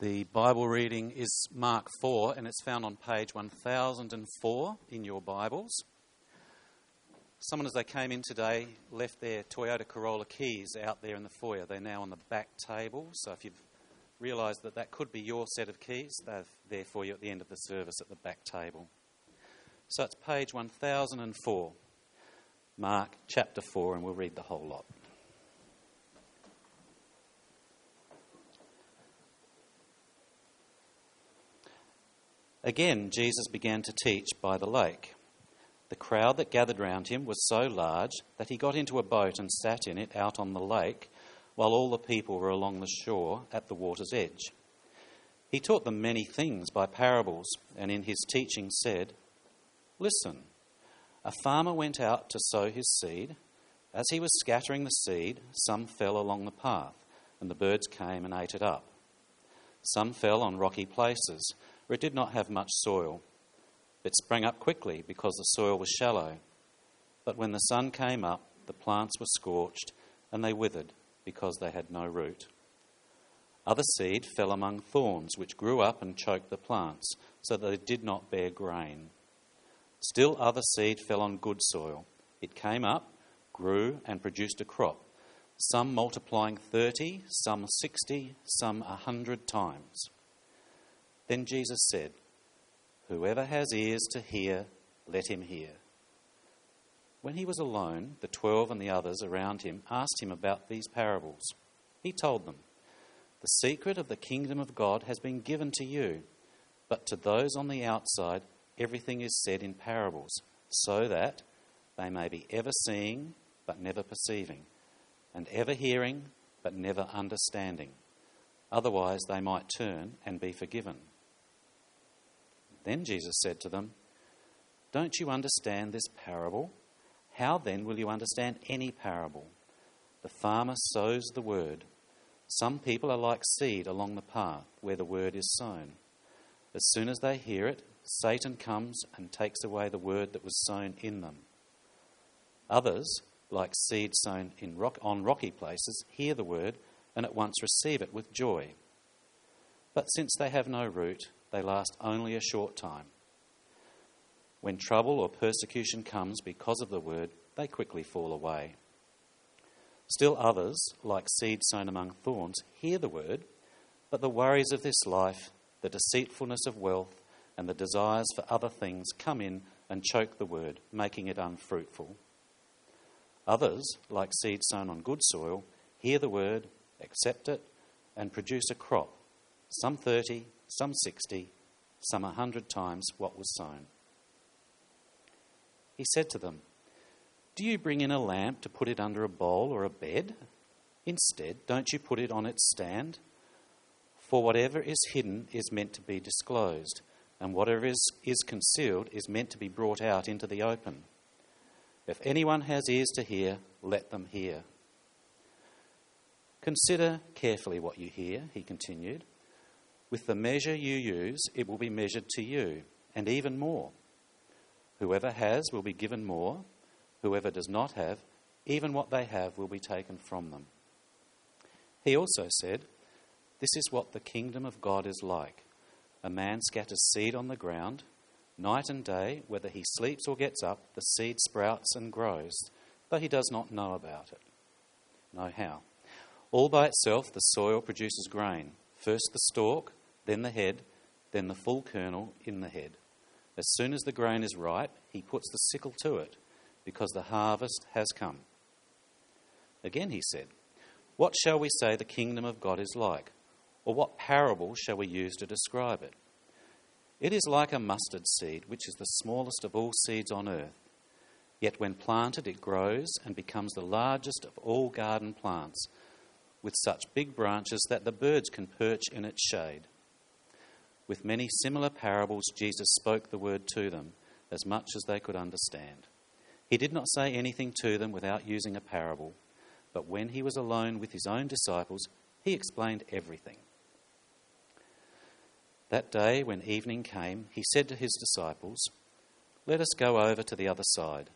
The Bible reading is Mark 4 and it's found on page 1004 in your Bibles. Someone, as they came in today, left their Toyota Corolla keys out there in the foyer. They're now on the back table, so if you've realised that that could be your set of keys, they're there for you at the end of the service at the back table. So it's page 1004, Mark chapter 4, and we'll read the whole lot. Again, Jesus began to teach by the lake. The crowd that gathered round him was so large that he got into a boat and sat in it out on the lake, while all the people were along the shore at the water's edge. He taught them many things by parables, and in his teaching said, Listen, a farmer went out to sow his seed. As he was scattering the seed, some fell along the path, and the birds came and ate it up. Some fell on rocky places where it did not have much soil. It sprang up quickly because the soil was shallow. But when the sun came up, the plants were scorched and they withered because they had no root. Other seed fell among thorns, which grew up and choked the plants, so that they did not bear grain. Still, other seed fell on good soil. It came up, grew, and produced a crop, some multiplying thirty, some sixty, some a hundred times. Then Jesus said, Whoever has ears to hear, let him hear. When he was alone, the twelve and the others around him asked him about these parables. He told them, The secret of the kingdom of God has been given to you, but to those on the outside, everything is said in parables, so that they may be ever seeing, but never perceiving, and ever hearing, but never understanding. Otherwise, they might turn and be forgiven. Then Jesus said to them, Don't you understand this parable? How then will you understand any parable? The farmer sows the word. Some people are like seed along the path where the word is sown. As soon as they hear it, Satan comes and takes away the word that was sown in them. Others, like seed sown in rock, on rocky places, hear the word and at once receive it with joy. But since they have no root, they last only a short time. When trouble or persecution comes because of the word, they quickly fall away. Still others, like seed sown among thorns, hear the word, but the worries of this life, the deceitfulness of wealth, and the desires for other things come in and choke the word, making it unfruitful. Others, like seed sown on good soil, hear the word, accept it, and produce a crop, some thirty, some 60, some a hundred times what was sown. He said to them, Do you bring in a lamp to put it under a bowl or a bed? Instead, don't you put it on its stand? For whatever is hidden is meant to be disclosed, and whatever is, is concealed is meant to be brought out into the open. If anyone has ears to hear, let them hear. Consider carefully what you hear, he continued. With the measure you use, it will be measured to you, and even more. Whoever has will be given more. Whoever does not have, even what they have will be taken from them. He also said, This is what the kingdom of God is like. A man scatters seed on the ground. Night and day, whether he sleeps or gets up, the seed sprouts and grows, though he does not know about it. Know how. All by itself, the soil produces grain first the stalk, then the head, then the full kernel in the head. As soon as the grain is ripe, he puts the sickle to it, because the harvest has come. Again he said, What shall we say the kingdom of God is like? Or what parable shall we use to describe it? It is like a mustard seed, which is the smallest of all seeds on earth. Yet when planted, it grows and becomes the largest of all garden plants, with such big branches that the birds can perch in its shade. With many similar parables, Jesus spoke the word to them as much as they could understand. He did not say anything to them without using a parable, but when he was alone with his own disciples, he explained everything. That day, when evening came, he said to his disciples, Let us go over to the other side.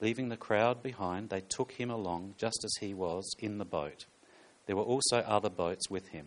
Leaving the crowd behind, they took him along just as he was in the boat. There were also other boats with him.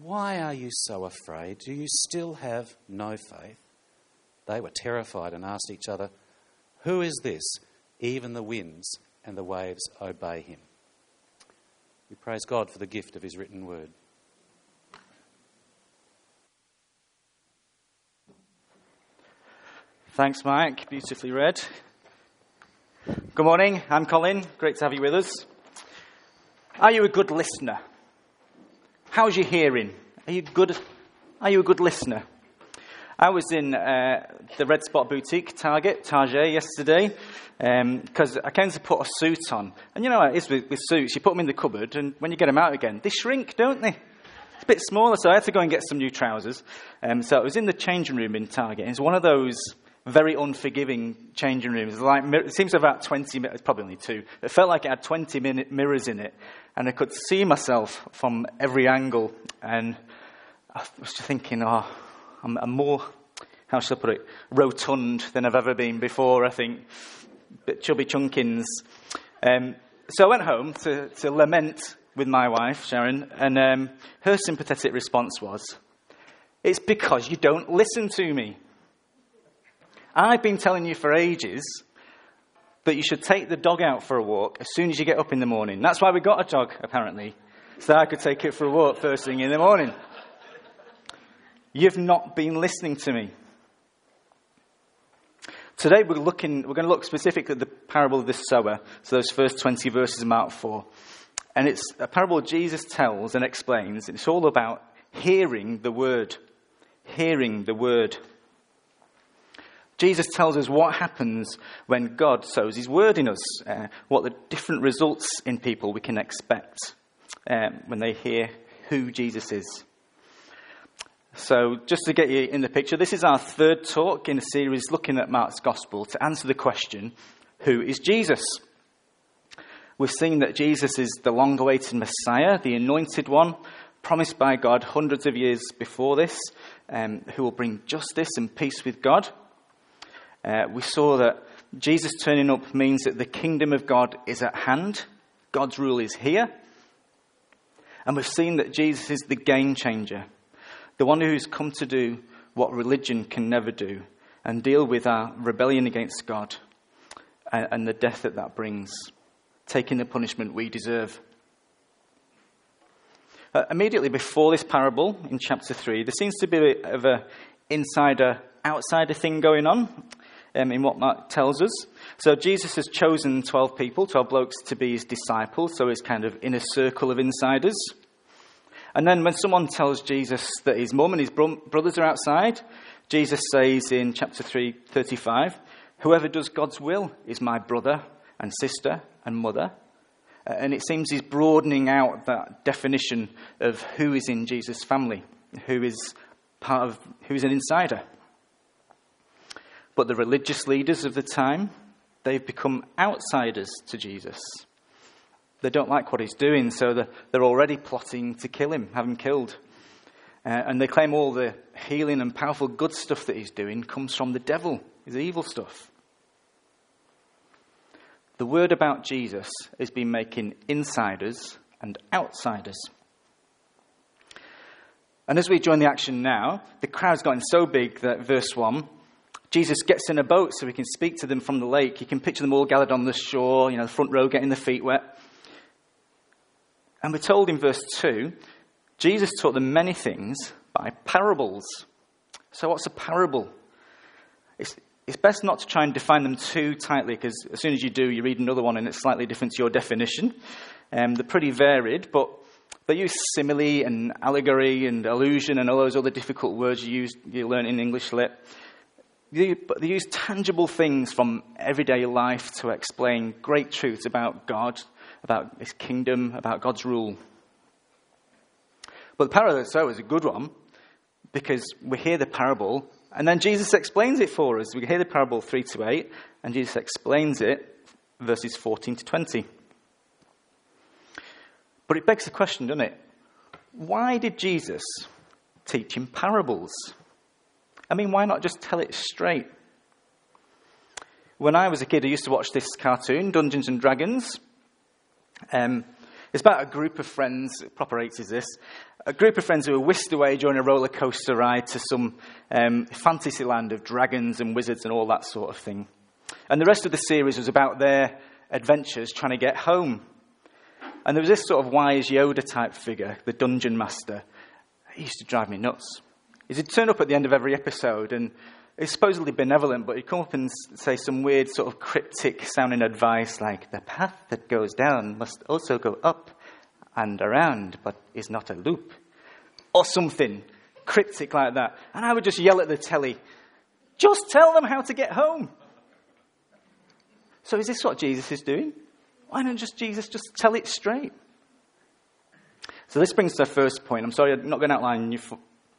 Why are you so afraid? Do you still have no faith? They were terrified and asked each other, Who is this? Even the winds and the waves obey him. We praise God for the gift of his written word. Thanks, Mike. Beautifully read. Good morning. I'm Colin. Great to have you with us. Are you a good listener? How's your hearing? Are you good? Are you a good listener? I was in uh, the Red Spot Boutique, Target, Target, yesterday, because um, I came to put a suit on. And you know how it is with, with, suits, you put them in the cupboard, and when you get them out again, they shrink, don't they? It's a bit smaller, so I had to go and get some new trousers. Um, so it was in the changing room in Target. It's one of those very unforgiving changing rooms. Like, it seems about 20, it's probably only two. It felt like it had 20 minute mirrors in it, and I could see myself from every angle. And I was just thinking, oh, I'm, I'm more, how shall I put it, rotund than I've ever been before, I think. Bit chubby chunkins. Um, so I went home to, to lament with my wife, Sharon, and um, her sympathetic response was, It's because you don't listen to me. I've been telling you for ages that you should take the dog out for a walk as soon as you get up in the morning. That's why we got a dog, apparently, so I could take it for a walk first thing in the morning. You've not been listening to me. Today we're, looking, we're going to look specifically at the parable of the sower, so those first 20 verses of Mark 4. And it's a parable Jesus tells and explains. It's all about hearing the word. Hearing the word. Jesus tells us what happens when God sows his word in us, uh, what the different results in people we can expect um, when they hear who Jesus is. So, just to get you in the picture, this is our third talk in a series looking at Mark's Gospel to answer the question who is Jesus? We've seen that Jesus is the long awaited Messiah, the anointed one, promised by God hundreds of years before this, um, who will bring justice and peace with God. Uh, we saw that Jesus turning up means that the kingdom of God is at hand, God's rule is here. And we've seen that Jesus is the game changer the one who's come to do what religion can never do and deal with our rebellion against God and, and the death that that brings, taking the punishment we deserve. Uh, immediately before this parable in chapter 3, there seems to be a bit of an insider outsider thing going on um, in what Mark tells us. So Jesus has chosen 12 people, 12 blokes, to be his disciples, so his kind of inner circle of insiders. And then when someone tells Jesus that his mum and his brothers are outside, Jesus says in chapter 3, 35, Whoever does God's will is my brother and sister and mother. Uh, and it seems he's broadening out that definition of who is in Jesus' family, who is part of, who's an insider. But the religious leaders of the time, they've become outsiders to Jesus. They don't like what he's doing, so they're already plotting to kill him, have him killed. Uh, and they claim all the healing and powerful good stuff that he's doing comes from the devil, his evil stuff. The word about Jesus has been making insiders and outsiders. And as we join the action now, the crowd's gotten so big that, verse 1, Jesus gets in a boat so he can speak to them from the lake. You can picture them all gathered on the shore, you know, the front row getting their feet wet. And we're told in verse 2 Jesus taught them many things by parables. So, what's a parable? It's, it's best not to try and define them too tightly because as soon as you do, you read another one and it's slightly different to your definition. Um, they're pretty varied, but they use simile and allegory and allusion and all those other difficult words you, use, you learn in English lit. They, use tangible things from everyday life to explain great truths about God about his kingdom, about God's rule. But the parable sower is a good one because we hear the parable and then Jesus explains it for us. We hear the parable 3 to 8, and Jesus explains it, verses 14 to 20. But it begs the question, doesn't it? Why did Jesus teach in parables? I mean, why not just tell it straight? When I was a kid, I used to watch this cartoon, Dungeons and Dragons. Um, it's about a group of friends, proper 80s this, a group of friends who were whisked away during a roller coaster ride to some um, fantasy land of dragons and wizards and all that sort of thing. And the rest of the series was about their adventures trying to get home. And there was this sort of wise Yoda type figure, the dungeon master. He used to drive me nuts. He'd turn up at the end of every episode and he's supposedly benevolent, but he'd come up and say some weird sort of cryptic sounding advice like, the path that goes down must also go up and around, but is not a loop. Or something cryptic like that. And I would just yell at the telly, just tell them how to get home. So is this what Jesus is doing? Why don't just Jesus just tell it straight? So this brings to our first point. I'm sorry, I'm not going to outline in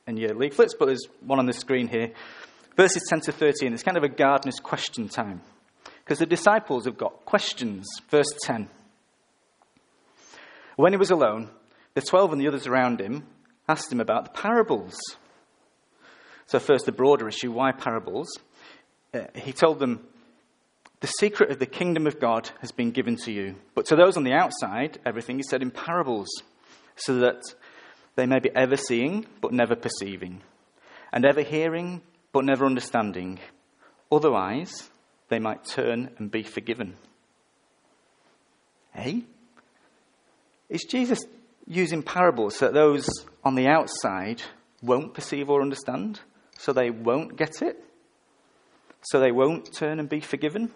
in your leaflets, but there's one on the screen here. Verses 10 to 13. It's kind of a gardener's question time. Because the disciples have got questions. Verse 10. When he was alone, the twelve and the others around him asked him about the parables. So, first, the broader issue why parables? Uh, he told them, The secret of the kingdom of God has been given to you. But to those on the outside, everything is said in parables, so that they may be ever seeing, but never perceiving, and ever hearing, but never understanding. Otherwise, they might turn and be forgiven. Hey? Is Jesus using parables so that those on the outside won't perceive or understand? So they won't get it? So they won't turn and be forgiven?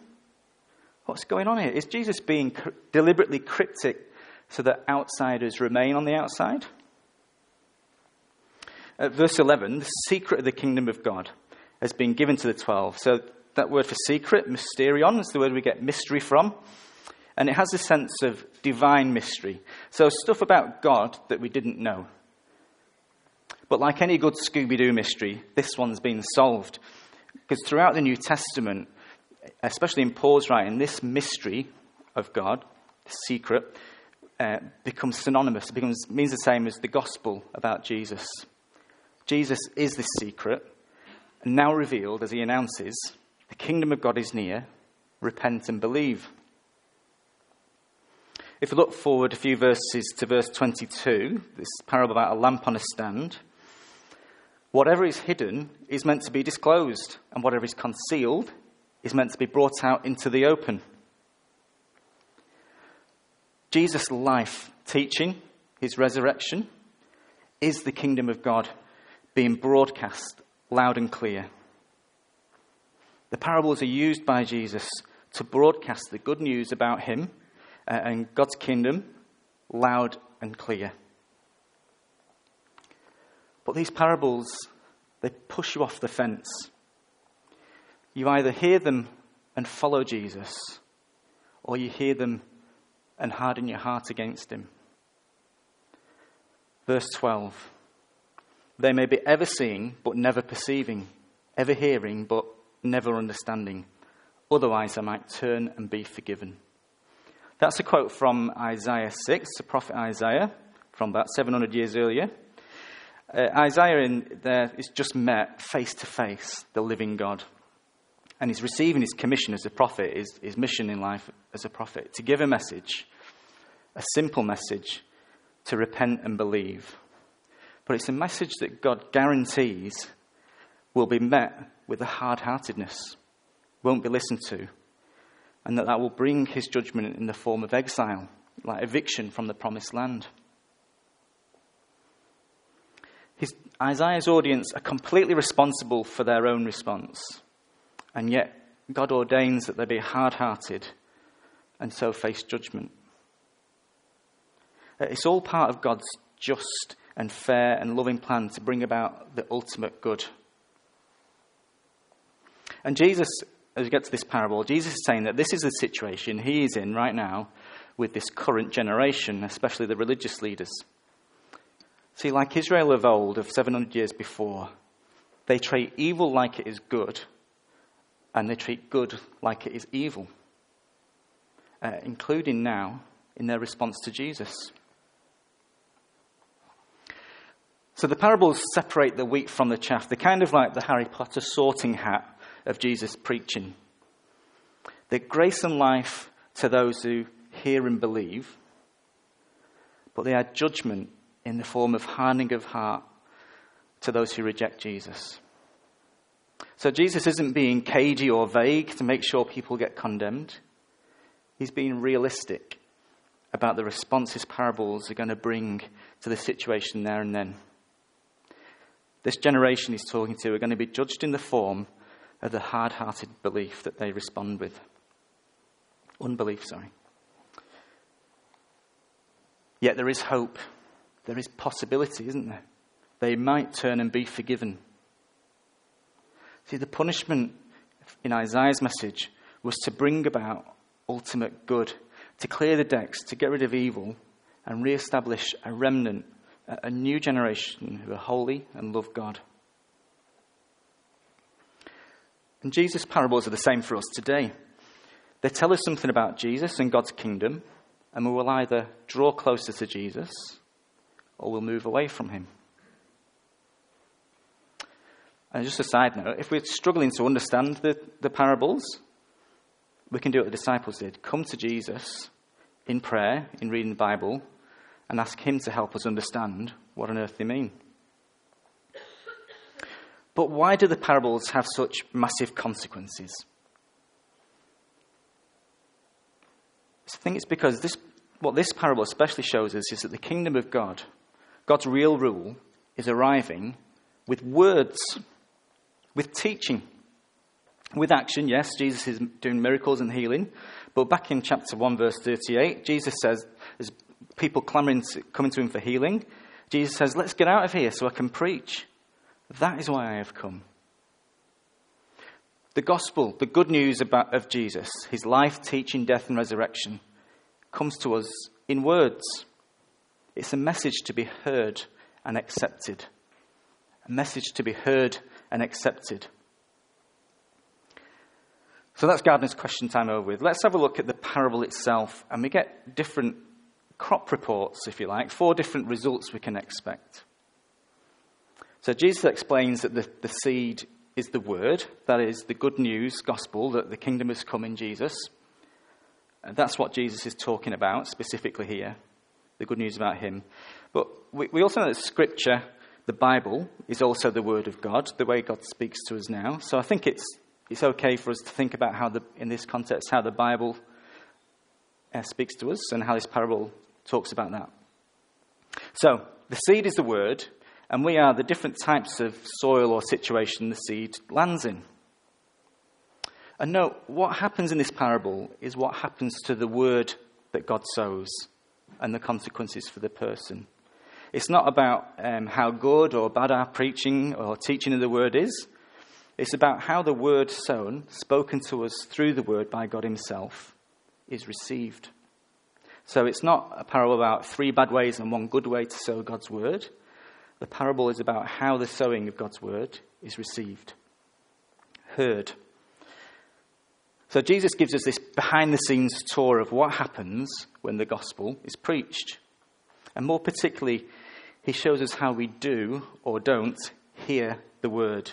What's going on here? Is Jesus being deliberately cryptic so that outsiders remain on the outside? At verse 11, the secret of the kingdom of God has been given to the twelve. So that word for secret, mysterion, is the word we get mystery from and it has a sense of divine mystery. So, stuff about God that we didn't know. But like any good Scooby Doo mystery, this one's been solved. Because throughout the New Testament, especially in Paul's writing, this mystery of God, the secret, uh, becomes synonymous. It becomes, means the same as the gospel about Jesus. Jesus is this secret, and now revealed as he announces, the kingdom of God is near, repent and believe. If we look forward a few verses to verse 22, this parable about a lamp on a stand, whatever is hidden is meant to be disclosed, and whatever is concealed is meant to be brought out into the open. Jesus' life, teaching, his resurrection, is the kingdom of God being broadcast loud and clear. The parables are used by Jesus to broadcast the good news about him uh, and God's kingdom loud and clear. But these parables, they push you off the fence. You either hear them and follow Jesus, or you hear them and harden your heart against him. Verse 12 They may be ever seeing, but never perceiving, ever hearing, but never understanding. Otherwise, I might turn and be forgiven. That's a quote from Isaiah 6, the prophet Isaiah, from about 700 years earlier. Uh, Isaiah in there is just met face to face the living God. And he's receiving his commission as a prophet, his, his mission in life as a prophet, to give a message, a simple message, to repent and believe. But it's a message that God guarantees will be met with a hard heartedness, won't be listened to and that that will bring his judgment in the form of exile, like eviction from the promised land. His, Isaiah's audience are completely responsible for their own response, and yet God ordains that they be hard hearted and so face judgment. It's all part of God's just and fair and loving plan to bring about the ultimate good. And Jesus as we get to this parable, Jesus is saying that this is the situation he is in right now with this current generation, especially the religious leaders. See, like Israel of old, of 700 years before, they treat evil like it is good, and they treat good like it is evil, uh, including now in their response to Jesus. So the parables separate the wheat from the chaff. They're kind of like the Harry Potter sorting hat of Jesus' preaching. They're grace and life to those who hear and believe, but they are judgment in the form of hardening of heart to those who reject Jesus. So Jesus isn't being cagey or vague to make sure people get condemned. He's being realistic about the response his parables are going to bring to the situation there and then. This generation he's talking to are going to be judged in the form of the hard hearted belief that they respond with. Unbelief, sorry. Yet there is hope. There is possibility, isn't there? They might turn and be forgiven. See, the punishment in Isaiah's message was to bring about ultimate good, to clear the decks, to get rid of evil, and re establish a remnant a new generation who are holy and love God. And Jesus' parables are the same for us today. They tell us something about Jesus and God's kingdom, and we will either draw closer to Jesus or we'll move away from him. And just a side note if we're struggling to understand the, the parables, we can do what the disciples did come to Jesus in prayer, in reading the Bible, and ask Him to help us understand what on earth they mean. But why do the parables have such massive consequences? I think it's because this, what this parable especially shows us is that the kingdom of God, God's real rule, is arriving with words, with teaching, with action. Yes, Jesus is doing miracles and healing. But back in chapter 1, verse 38, Jesus says, people clamoring, to, coming to him for healing. Jesus says, Let's get out of here so I can preach. That is why I have come. The gospel, the good news about, of Jesus, his life, teaching, death, and resurrection, comes to us in words. It's a message to be heard and accepted. A message to be heard and accepted. So that's Gardener's question time over with. Let's have a look at the parable itself, and we get different crop reports, if you like, four different results we can expect. So Jesus explains that the, the seed is the word, that is the good news gospel that the kingdom has come in Jesus. And that's what Jesus is talking about specifically here, the good news about him. But we, we also know that scripture, the Bible, is also the word of God, the way God speaks to us now. So I think it's, it's okay for us to think about how, the, in this context, how the Bible uh, speaks to us and how this parable talks about that. So, the seed is the word, and we are the different types of soil or situation the seed lands in. And note, what happens in this parable is what happens to the word that God sows and the consequences for the person. It's not about um, how good or bad our preaching or teaching of the word is. It's about how the word sown, spoken to us through the word by God Himself, is received. So it's not a parable about three bad ways and one good way to sow God's word. The parable is about how the sowing of God's word is received, heard. So Jesus gives us this behind the scenes tour of what happens when the gospel is preached. And more particularly, he shows us how we do or don't hear the word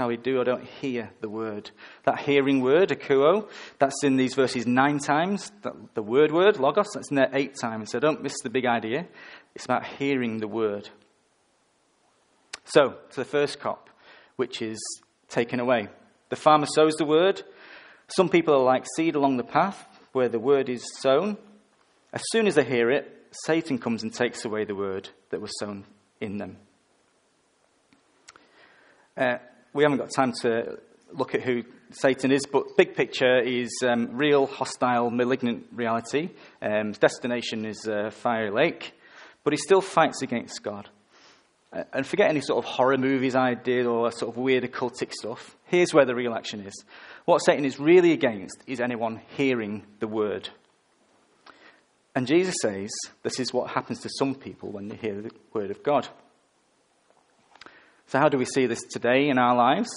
how we do or don't hear the word. That hearing word, akuo, that's in these verses nine times. The word word, logos, that's in there eight times. So don't miss the big idea. It's about hearing the word. So, to the first cop, which is taken away. The farmer sows the word. Some people are like seed along the path where the word is sown. As soon as they hear it, Satan comes and takes away the word that was sown in them. Uh, we haven't got time to look at who Satan is, but big picture is um, real, hostile, malignant reality. Um, destination is a fiery lake, but he still fights against God. Uh, and forget any sort of horror movies I did or sort of weird occultic stuff. Here's where the real action is. What Satan is really against is anyone hearing the word. And Jesus says this is what happens to some people when they hear the word of God. So, how do we see this today in our lives?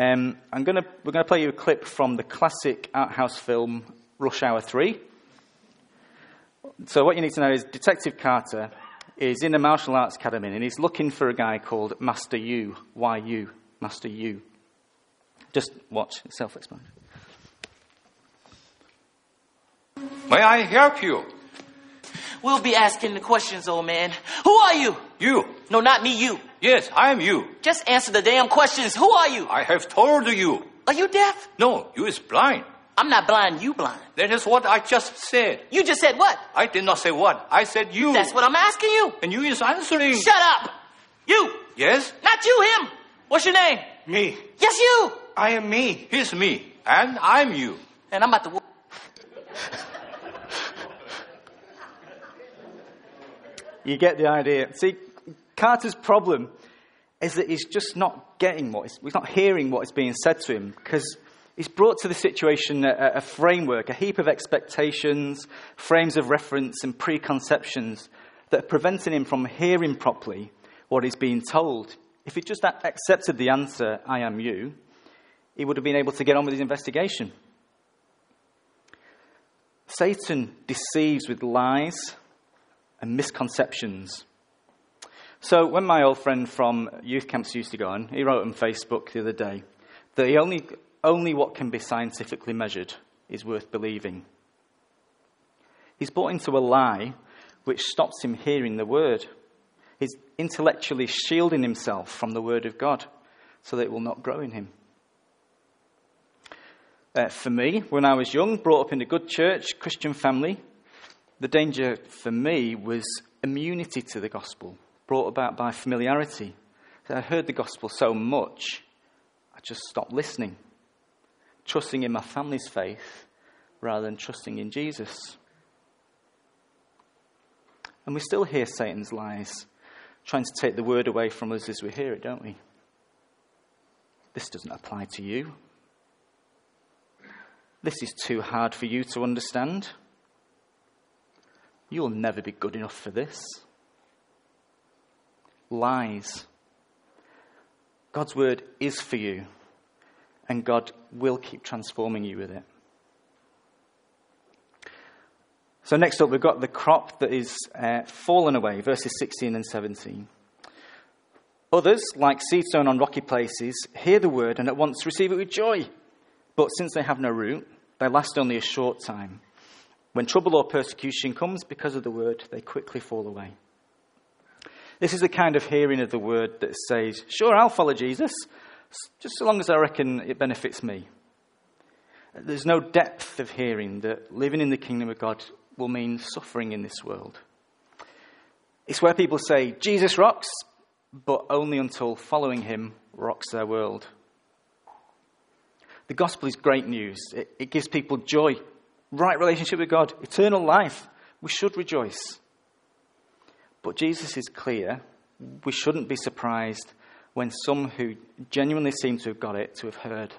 Um, I'm gonna, we're going to play you a clip from the classic art house film Rush Hour 3. So, what you need to know is Detective Carter is in a martial arts academy and he's looking for a guy called Master Yu. Why? Master Yu. Just watch, self explanatory. May I help you? We'll be asking the questions, old man. Who are you? You. No, not me, you. Yes, I am you. Just answer the damn questions. Who are you? I have told you. Are you deaf? No, you is blind. I'm not blind, you blind. That is what I just said. You just said what? I did not say what. I said you. That's what I'm asking you. And you is answering. Shut up! You! Yes? Not you, him! What's your name? Me. Yes, you! I am me. He's me. And I'm you. And I'm about to. You get the idea. See, Carter's problem is that he's just not getting what is, he's not hearing what is being said to him because he's brought to the situation a, a framework, a heap of expectations, frames of reference, and preconceptions that are preventing him from hearing properly what he's being told. If he just accepted the answer, I am you, he would have been able to get on with his investigation. Satan deceives with lies and misconceptions. So, when my old friend from youth camps used to go on, he wrote on Facebook the other day that only, only what can be scientifically measured is worth believing. He's bought into a lie which stops him hearing the word. He's intellectually shielding himself from the word of God so that it will not grow in him. Uh, for me, when I was young, brought up in a good church, Christian family, the danger for me was immunity to the gospel, brought about by familiarity. I heard the gospel so much, I just stopped listening, trusting in my family's faith rather than trusting in Jesus. And we still hear Satan's lies, trying to take the word away from us as we hear it, don't we? This doesn't apply to you. This is too hard for you to understand. You'll never be good enough for this. Lies. God's word is for you, and God will keep transforming you with it. So, next up, we've got the crop that is uh, fallen away, verses 16 and 17. Others, like seed sown on rocky places, hear the word and at once receive it with joy. But since they have no root, they last only a short time. When trouble or persecution comes because of the word, they quickly fall away. This is the kind of hearing of the word that says, Sure, I'll follow Jesus, just so long as I reckon it benefits me. There's no depth of hearing that living in the kingdom of God will mean suffering in this world. It's where people say, Jesus rocks, but only until following him rocks their world. The gospel is great news. It, it gives people joy, right relationship with God, eternal life. We should rejoice. But Jesus is clear. We shouldn't be surprised when some who genuinely seem to have got it, to have heard,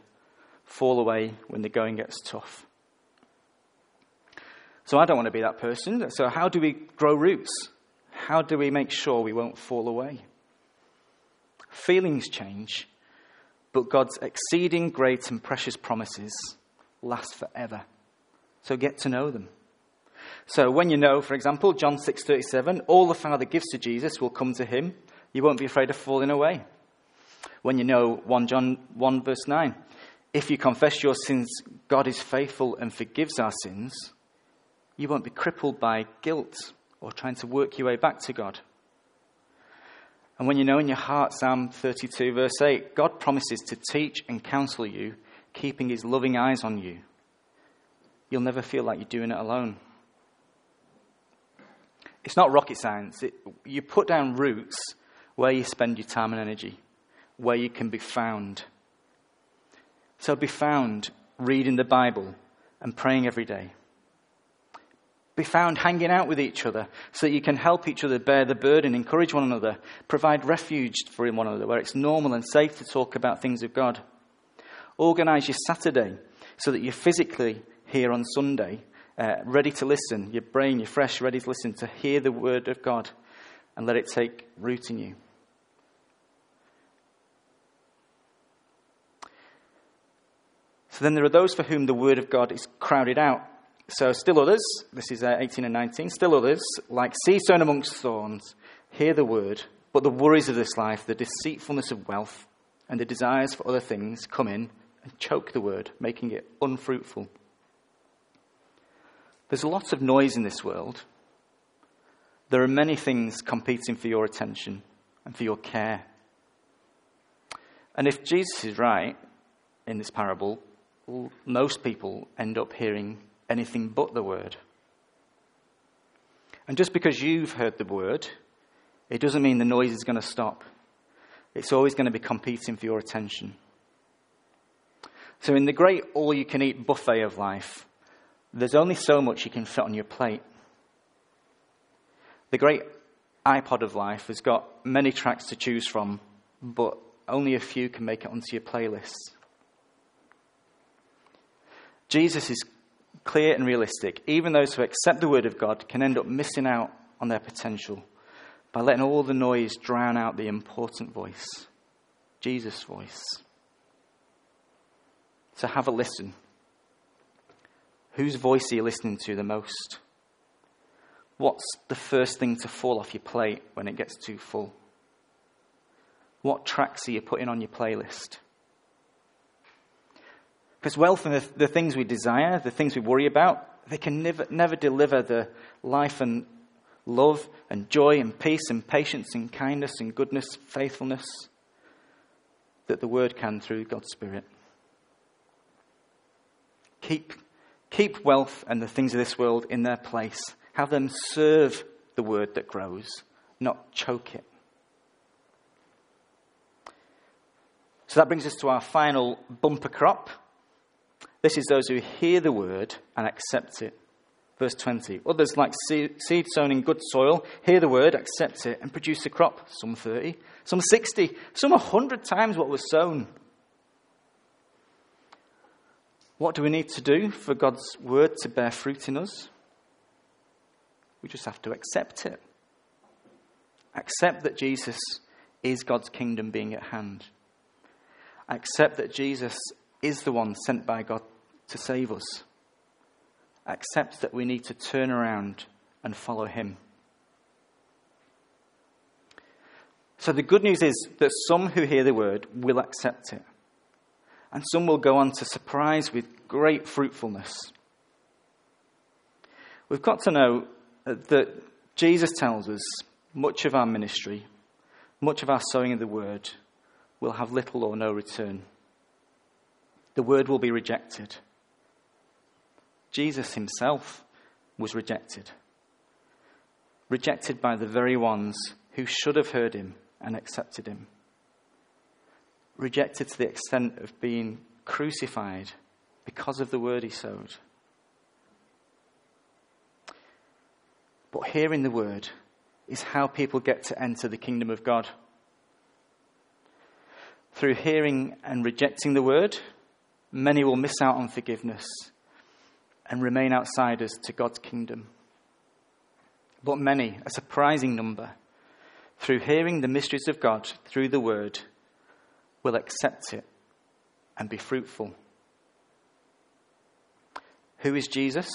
fall away when the going gets tough. So I don't want to be that person. So, how do we grow roots? How do we make sure we won't fall away? Feelings change, but God's exceeding great and precious promises last forever. So get to know them. So when you know, for example, John 6:37, all the Father gives to Jesus will come to him, you won't be afraid of falling away. When you know 1 John 1 verse 9, if you confess your sins, God is faithful and forgives our sins, you won't be crippled by guilt or trying to work your way back to God. And when you know in your heart, Psalm 32, verse 8, God promises to teach and counsel you, keeping his loving eyes on you, you'll never feel like you're doing it alone. It's not rocket science. It, you put down roots where you spend your time and energy, where you can be found. So be found reading the Bible and praying every day. Be found hanging out with each other so that you can help each other bear the burden, encourage one another, provide refuge for one another where it's normal and safe to talk about things of God. Organize your Saturday so that you're physically here on Sunday uh, ready to listen, your brain, you're fresh, ready to listen, to hear the word of God and let it take root in you. So then there are those for whom the word of God is crowded out. So still others, this is uh, 18 and 19, still others, like seed sown amongst thorns, hear the word, but the worries of this life, the deceitfulness of wealth, and the desires for other things come in and choke the word, making it unfruitful. There's lots of noise in this world. There are many things competing for your attention and for your care. And if Jesus is right in this parable, most people end up hearing anything but the word. And just because you've heard the word, it doesn't mean the noise is going to stop. It's always going to be competing for your attention. So, in the great all you can eat buffet of life, there's only so much you can fit on your plate. The great iPod of life has got many tracks to choose from, but only a few can make it onto your playlist. Jesus is clear and realistic. Even those who accept the word of God can end up missing out on their potential by letting all the noise drown out the important voice Jesus' voice. So have a listen. Whose voice are you listening to the most? What's the first thing to fall off your plate when it gets too full? What tracks are you putting on your playlist? Because wealth and the, the, things we desire, the things we worry about, they can never, never deliver the life and love and joy and peace and patience and kindness and goodness, faithfulness that the Word can through God's Spirit. Keep, keep wealth and the things of this world in their place. Have them serve the Word that grows, not choke it. So that brings us to our final bumper crop. This is those who hear the word and accept it. Verse 20. Others, like seed sown in good soil, hear the word, accept it, and produce a crop. Some 30, some 60, some 100 times what was sown. What do we need to do for God's word to bear fruit in us? We just have to accept it. Accept that Jesus is God's kingdom being at hand. Accept that Jesus is the one sent by God to save us. Accept that we need to turn around and follow him. So the good news is that some who hear the word will accept it, and some will go on to surprise with great fruitfulness. We've got to know that Jesus tells us much of our ministry, much of our sowing of the word, will have little or no return. The word will be rejected. Jesus himself was rejected. Rejected by the very ones who should have heard him and accepted him. Rejected to the extent of being crucified because of the word he sowed. But hearing the word is how people get to enter the kingdom of God. Through hearing and rejecting the word, many will miss out on forgiveness and remain outsiders to God's kingdom. But many, a surprising number, through hearing the mysteries of God through the word, will accept it and be fruitful. Who is Jesus?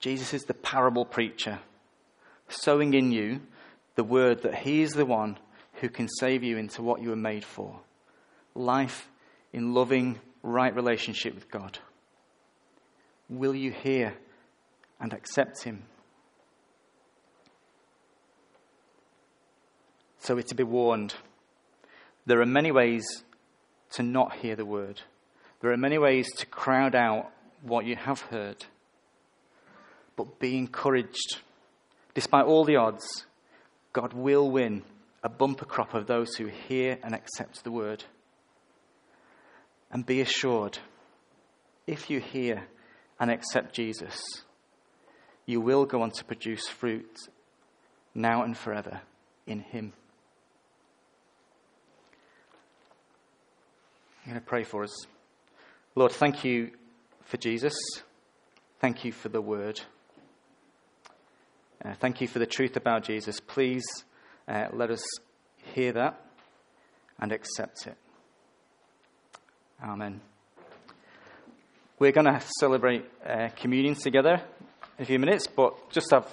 Jesus is the parable preacher, sowing in you the word that he is the one who can save you into what you were made for life in loving, right relationship with God. Will you hear and accept him? So we're to be warned. There are many ways to not hear the word. There are many ways to crowd out what you have heard. But be encouraged. Despite all the odds, God will win a bumper crop of those who hear and accept the word. And be assured, if you hear and accept Jesus, you will go on to produce fruit now and forever in Him. I'm going to pray for us. Lord, thank you for Jesus. Thank you for the word. Uh, thank you for the truth about Jesus. Please uh, let us hear that and accept it. Amen. We're going to celebrate uh, communion together in a few minutes, but just have